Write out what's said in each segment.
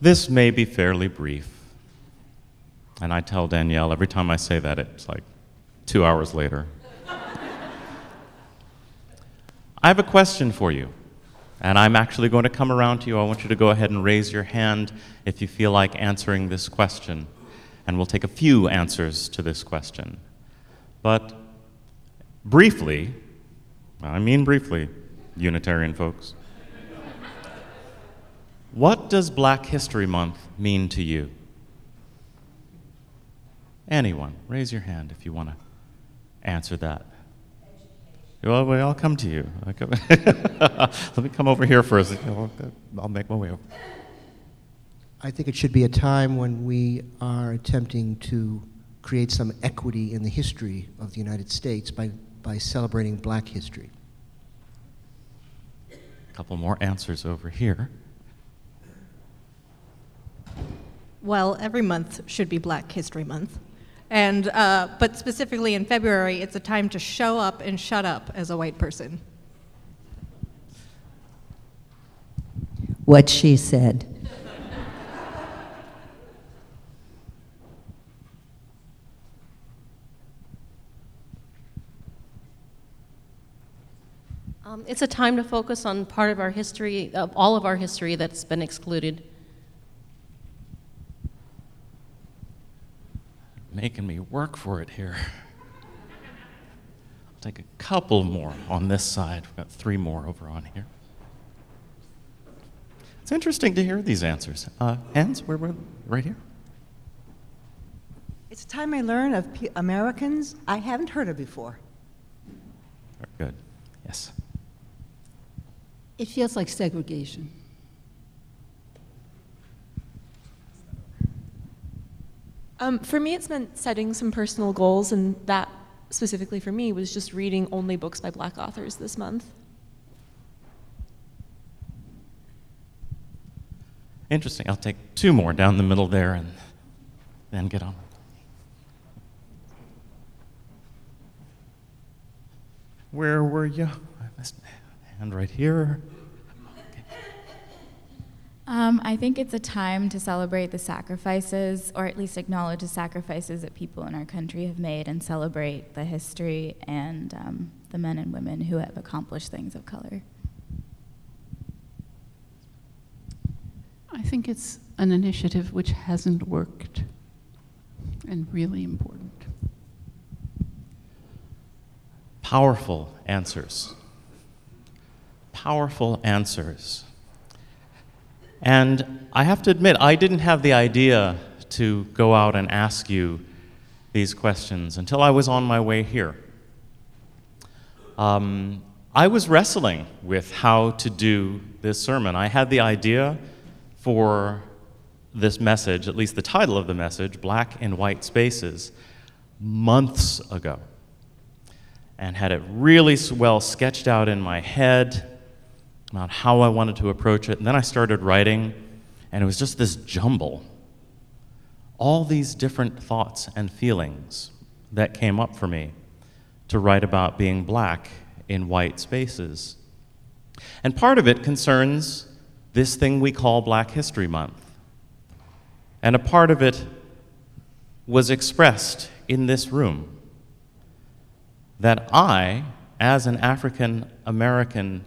This may be fairly brief. And I tell Danielle every time I say that, it's like two hours later. I have a question for you. And I'm actually going to come around to you. I want you to go ahead and raise your hand if you feel like answering this question. And we'll take a few answers to this question. But briefly, I mean briefly, Unitarian folks, what does Black History Month mean to you? Anyone, raise your hand if you want to answer that. Well, we all come to you. Let me come over here first. I'll make my way over. I think it should be a time when we are attempting to create some equity in the history of the United States by, by celebrating black history. A couple more answers over here. Well, every month should be Black History Month. And, uh, but specifically in February, it's a time to show up and shut up as a white person. What she said. Um, it's a time to focus on part of our history, of all of our history that's been excluded. Making me work for it here. I'll take a couple more on this side. We've got three more over on here. It's interesting to hear these answers. Uh, Hans, where were right here? It's a time I learn of P- Americans I haven't heard of before. Very good. Yes. It feels like segregation. Um, for me, it's meant setting some personal goals, and that specifically for me was just reading only books by black authors this month. Interesting. I'll take two more down the middle there and then get on. Where were you? I missed hand right here. Um, I think it's a time to celebrate the sacrifices, or at least acknowledge the sacrifices that people in our country have made and celebrate the history and um, the men and women who have accomplished things of color. I think it's an initiative which hasn't worked and really important. Powerful answers. Powerful answers. And I have to admit, I didn't have the idea to go out and ask you these questions until I was on my way here. Um, I was wrestling with how to do this sermon. I had the idea for this message, at least the title of the message, Black and White Spaces, months ago, and had it really well sketched out in my head about how I wanted to approach it. And then I started writing, and it was just this jumble. All these different thoughts and feelings that came up for me to write about being black in white spaces. And part of it concerns this thing we call Black History Month. And a part of it was expressed in this room that I, as an African American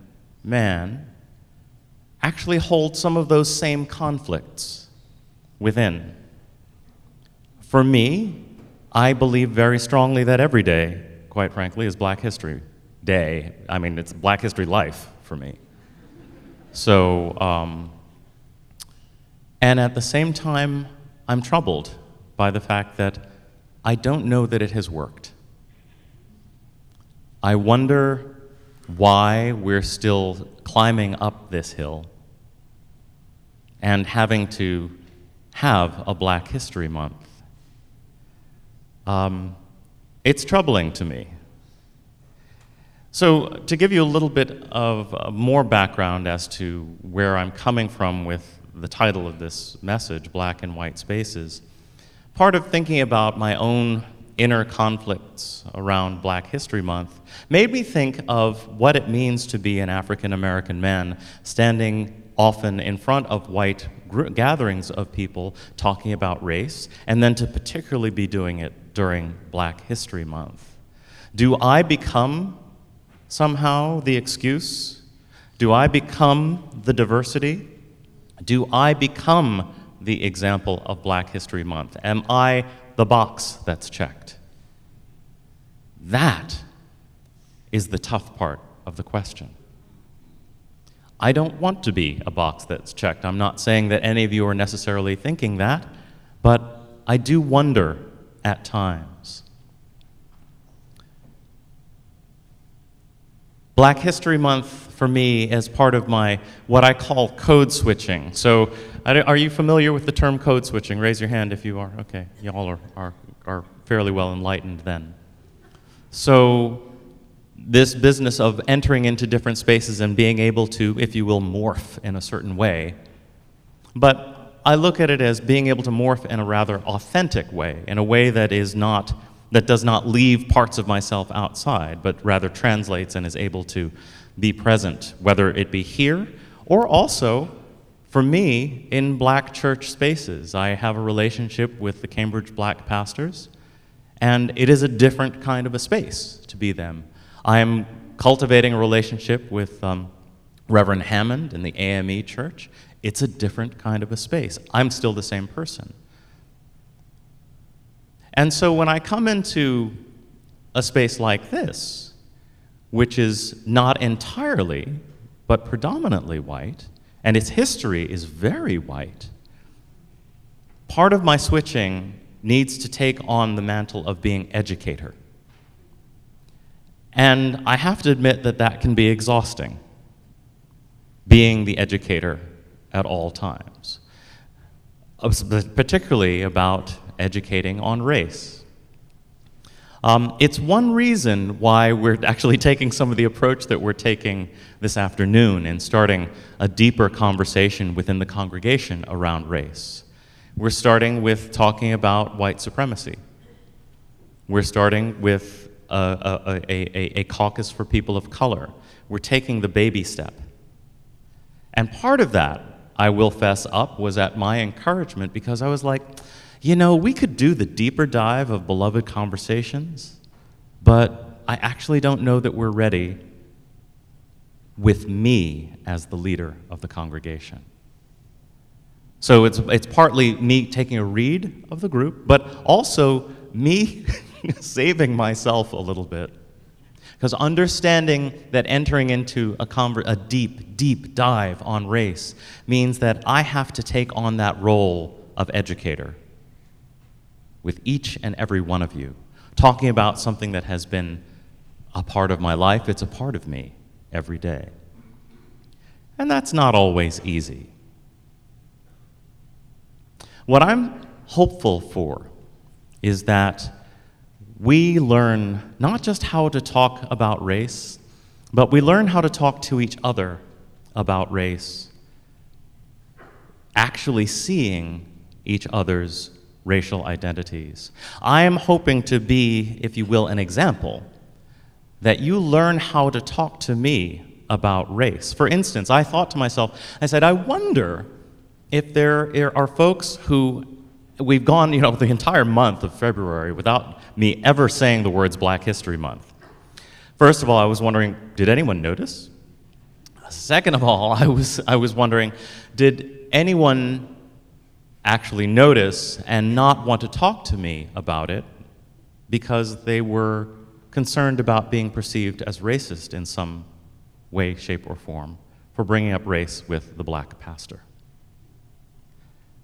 man actually hold some of those same conflicts within. For me, I believe very strongly that every day, quite frankly, is Black History Day. I mean, it's Black History Life for me. So, um, and at the same time, I'm troubled by the fact that I don't know that it has worked. I wonder why we're still climbing up this hill and having to have a Black History Month. Um, it's troubling to me. So, to give you a little bit of uh, more background as to where I'm coming from with the title of this message, Black and White Spaces, part of thinking about my own inner conflicts around Black History Month made me think of what it means to be an African American man standing often in front of white gr- gatherings of people talking about race, and then to particularly be doing it during Black History Month. Do I become somehow the excuse? Do I become the diversity? Do I become the example of Black History Month? Am I the box that's checked? That is the tough part of the question. I don't want to be a box that's checked. I'm not saying that any of you are necessarily thinking that, but I do wonder at times. Black History Month for me is part of my what I call code switching. So, are you familiar with the term code switching? Raise your hand if you are. Okay, y'all are, are, are fairly well enlightened then. So, this business of entering into different spaces and being able to, if you will, morph in a certain way. But I look at it as being able to morph in a rather authentic way, in a way that is not that does not leave parts of myself outside, but rather translates and is able to be present, whether it be here or also for me in black church spaces. I have a relationship with the Cambridge black pastors, and it is a different kind of a space to be them. I am cultivating a relationship with um, Reverend Hammond in the AME church. It's a different kind of a space. I'm still the same person. And so when I come into a space like this, which is not entirely, but predominantly white, and its history is very white, part of my switching needs to take on the mantle of being educator. And I have to admit that that can be exhausting, being the educator at all times, uh, particularly about educating on race. Um, it's one reason why we're actually taking some of the approach that we're taking this afternoon and starting a deeper conversation within the congregation around race. We're starting with talking about white supremacy. We're starting with a, a, a, a caucus for people of color. We're taking the baby step. And part of that, I will fess up, was at my encouragement because I was like, you know, we could do the deeper dive of beloved conversations, but I actually don't know that we're ready with me as the leader of the congregation. So it's, it's partly me taking a read of the group, but also me saving myself a little bit. Because understanding that entering into a, conver- a deep, deep dive on race means that I have to take on that role of educator with each and every one of you, talking about something that has been a part of my life, it's a part of me every day. And that's not always easy. What I'm hopeful for is that we learn not just how to talk about race, but we learn how to talk to each other about race, actually seeing each other's racial identities. I am hoping to be, if you will, an example that you learn how to talk to me about race. For instance, I thought to myself, I said, I wonder if there are folks who we've gone, you know, the entire month of February without me ever saying the words Black History Month. First of all, I was wondering, did anyone notice? Second of all, I was, I was wondering, did anyone actually notice and not want to talk to me about it because they were concerned about being perceived as racist in some way, shape, or form for bringing up race with the black pastor?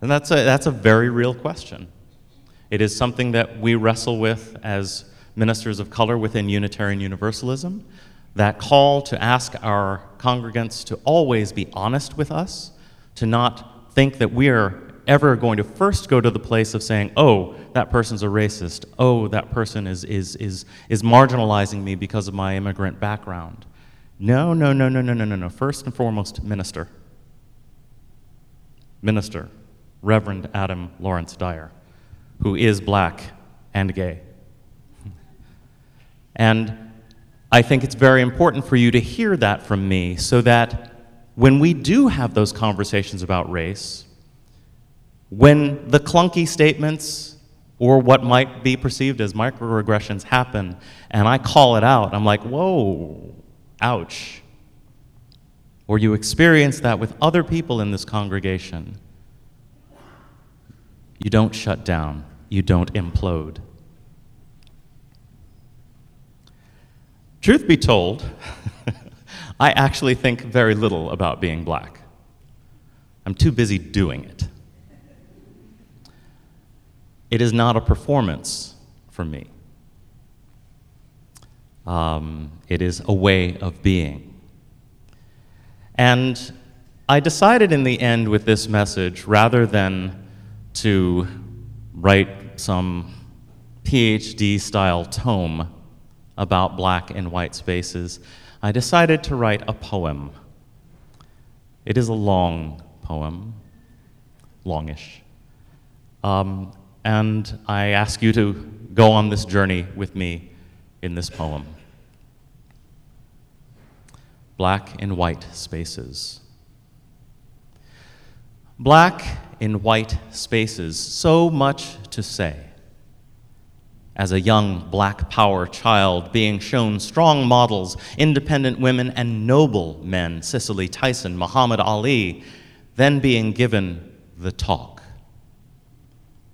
And that's a, that's a very real question. It is something that we wrestle with as ministers of color within Unitarian Universalism. That call to ask our congregants to always be honest with us, to not think that we are ever going to first go to the place of saying, oh, that person's a racist. Oh, that person is, is, is, is marginalizing me because of my immigrant background. No, no, no, no, no, no, no, no. First and foremost, minister. Minister. Reverend Adam Lawrence Dyer, who is black and gay. And I think it's very important for you to hear that from me so that when we do have those conversations about race, when the clunky statements or what might be perceived as microaggressions happen, and I call it out, I'm like, whoa, ouch. Or you experience that with other people in this congregation, you don't shut down, you don't implode. Truth be told, I actually think very little about being black. I'm too busy doing it. It is not a performance for me. Um, it is a way of being. And I decided in the end with this message, rather than to write some PhD style tome about black and white spaces, I decided to write a poem. It is a long poem, longish. Um, and I ask you to go on this journey with me in this poem. Black and white spaces. Black in white spaces, so much to say as a young black power child being shown strong models, independent women, and noble men, Cicely Tyson, Muhammad Ali, then being given the talk.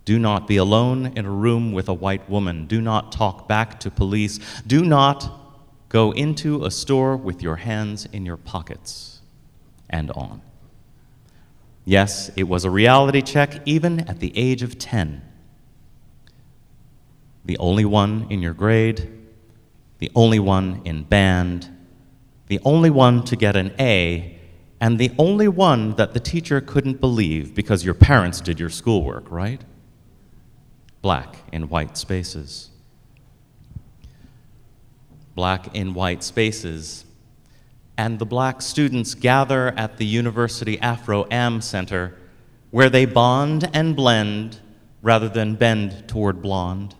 Do not be alone in a room with a white woman. Do not talk back to police. Do not go into a store with your hands in your pockets. And on. Yes, it was a reality check even at the age of 10 the only one in your grade, the only one in band, the only one to get an A, and the only one that the teacher couldn't believe because your parents did your schoolwork, right? Black and white spaces. Black and white spaces. And the black students gather at the University Afro Am Center where they bond and blend rather than bend toward blonde.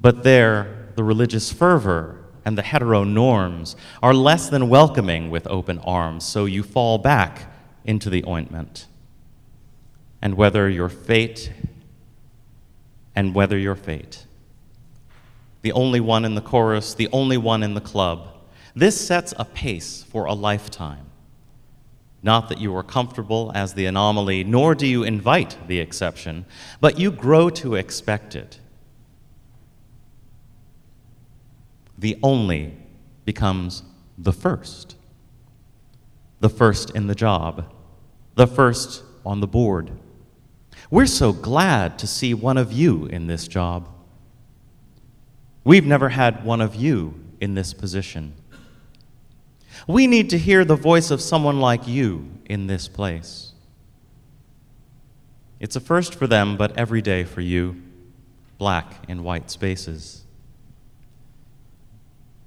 But there, the religious fervor and the hetero norms are less than welcoming with open arms, so you fall back into the ointment. And whether your fate, and weather your fate, the only one in the chorus, the only one in the club, this sets a pace for a lifetime. Not that you are comfortable as the anomaly, nor do you invite the exception, but you grow to expect it the only becomes the first. The first in the job, the first on the board. We're so glad to see one of you in this job. We've never had one of you in this position. We need to hear the voice of someone like you in this place. It's a first for them, but every day for you, black and white spaces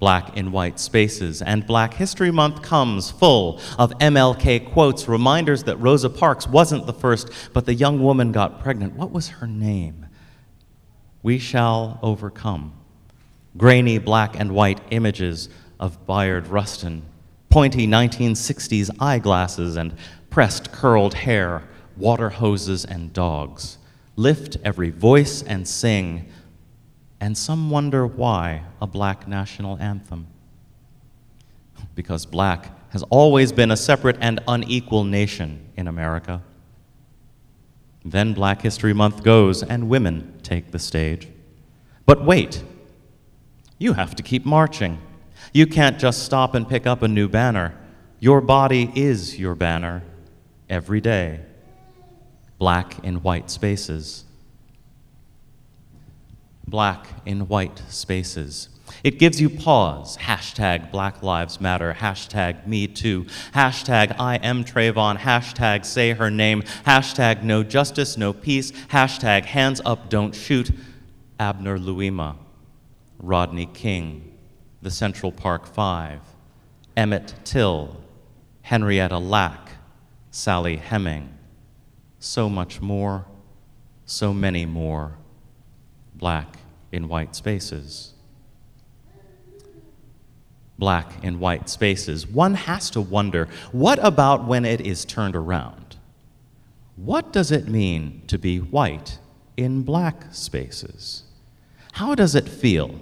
black and white spaces. And Black History Month comes full of MLK quotes, reminders that Rosa Parks wasn't the first, but the young woman got pregnant. What was her name? We shall overcome. Grainy black and white images of Bayard Rustin, pointy 1960s eyeglasses and pressed curled hair, water hoses and dogs. Lift every voice and sing and some wonder why a black national anthem. Because black has always been a separate and unequal nation in America. Then Black History Month goes, and women take the stage. But wait, you have to keep marching. You can't just stop and pick up a new banner. Your body is your banner every day. Black in white spaces black in white spaces. It gives you pause. Hashtag Black Lives Matter. Hashtag Me Too. Hashtag I am Trayvon. Hashtag Say Her Name. Hashtag No Justice, No Peace. Hashtag Hands Up, Don't Shoot. Abner Louima. Rodney King. The Central Park Five. Emmett Till. Henrietta Lack. Sally Heming. So much more. So many more. Black in white spaces. black and white spaces, one has to wonder what about when it is turned around? What does it mean to be white in black spaces? How does it feel?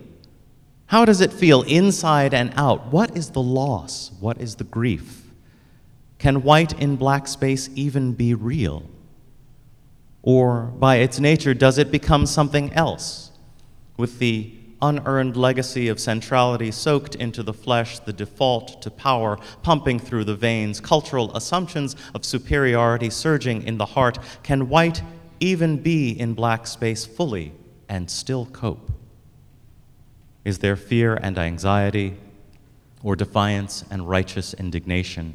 How does it feel inside and out? What is the loss? What is the grief? Can white in black space even be real? Or, by its nature, does it become something else with the unearned legacy of centrality soaked into the flesh, the default to power pumping through the veins, cultural assumptions of superiority surging in the heart? Can white even be in black space fully and still cope? Is there fear and anxiety, or defiance and righteous indignation?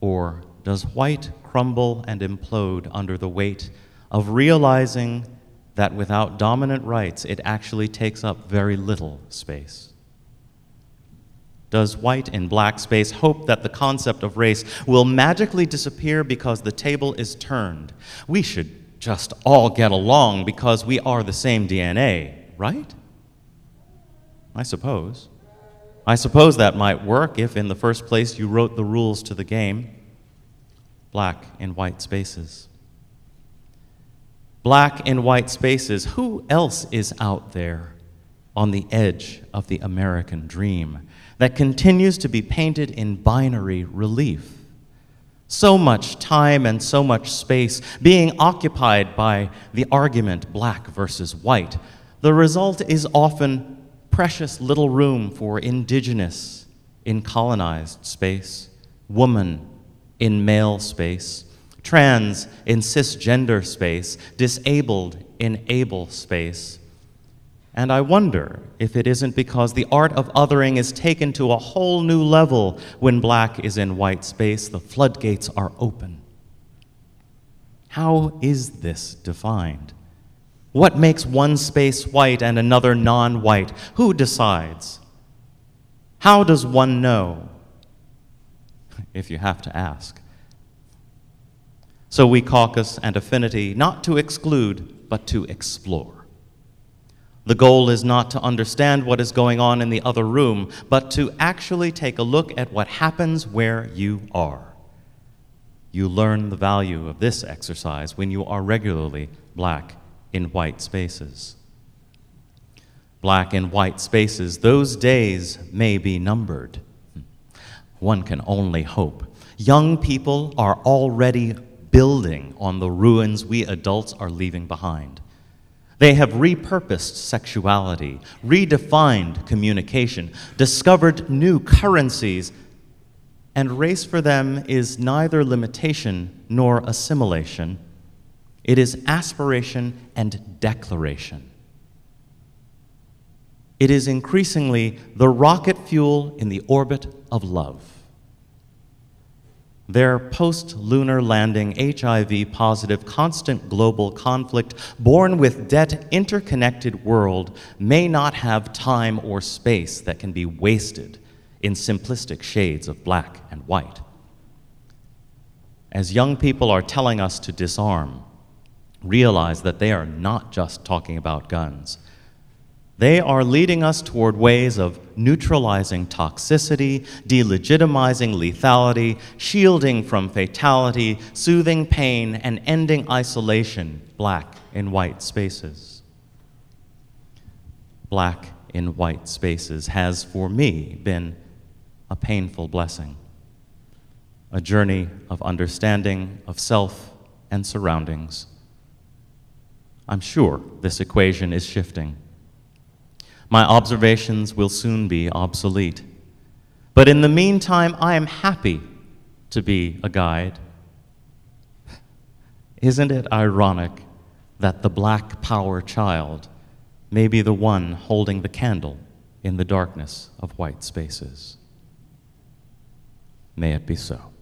Or does white crumble and implode under the weight of realizing that without dominant rights, it actually takes up very little space? Does white in black space hope that the concept of race will magically disappear because the table is turned? We should just all get along because we are the same DNA, right? I suppose. I suppose that might work if, in the first place, you wrote the rules to the game black and white spaces. Black and white spaces. Who else is out there on the edge of the American dream that continues to be painted in binary relief? So much time and so much space being occupied by the argument black versus white. The result is often precious little room for indigenous in colonized space, woman in male space, trans in cisgender space, disabled in able space. And I wonder if it isn't because the art of othering is taken to a whole new level when black is in white space, the floodgates are open. How is this defined? What makes one space white and another non white? Who decides? How does one know? If you have to ask. So we caucus and affinity not to exclude, but to explore. The goal is not to understand what is going on in the other room, but to actually take a look at what happens where you are. You learn the value of this exercise when you are regularly black in white spaces. Black and white spaces, those days may be numbered. One can only hope. Young people are already building on the ruins we adults are leaving behind. They have repurposed sexuality, redefined communication, discovered new currencies, and race for them is neither limitation nor assimilation it is aspiration and declaration. It is increasingly the rocket fuel in the orbit of love. Their post lunar landing, HIV positive, constant global conflict, born with debt interconnected world may not have time or space that can be wasted in simplistic shades of black and white. As young people are telling us to disarm, realize that they are not just talking about guns. They are leading us toward ways of neutralizing toxicity, delegitimizing lethality, shielding from fatality, soothing pain, and ending isolation, black in white spaces. Black in white spaces has, for me, been a painful blessing, a journey of understanding of self and surroundings I'm sure this equation is shifting. My observations will soon be obsolete. But in the meantime, I am happy to be a guide. Isn't it ironic that the black power child may be the one holding the candle in the darkness of white spaces? May it be so.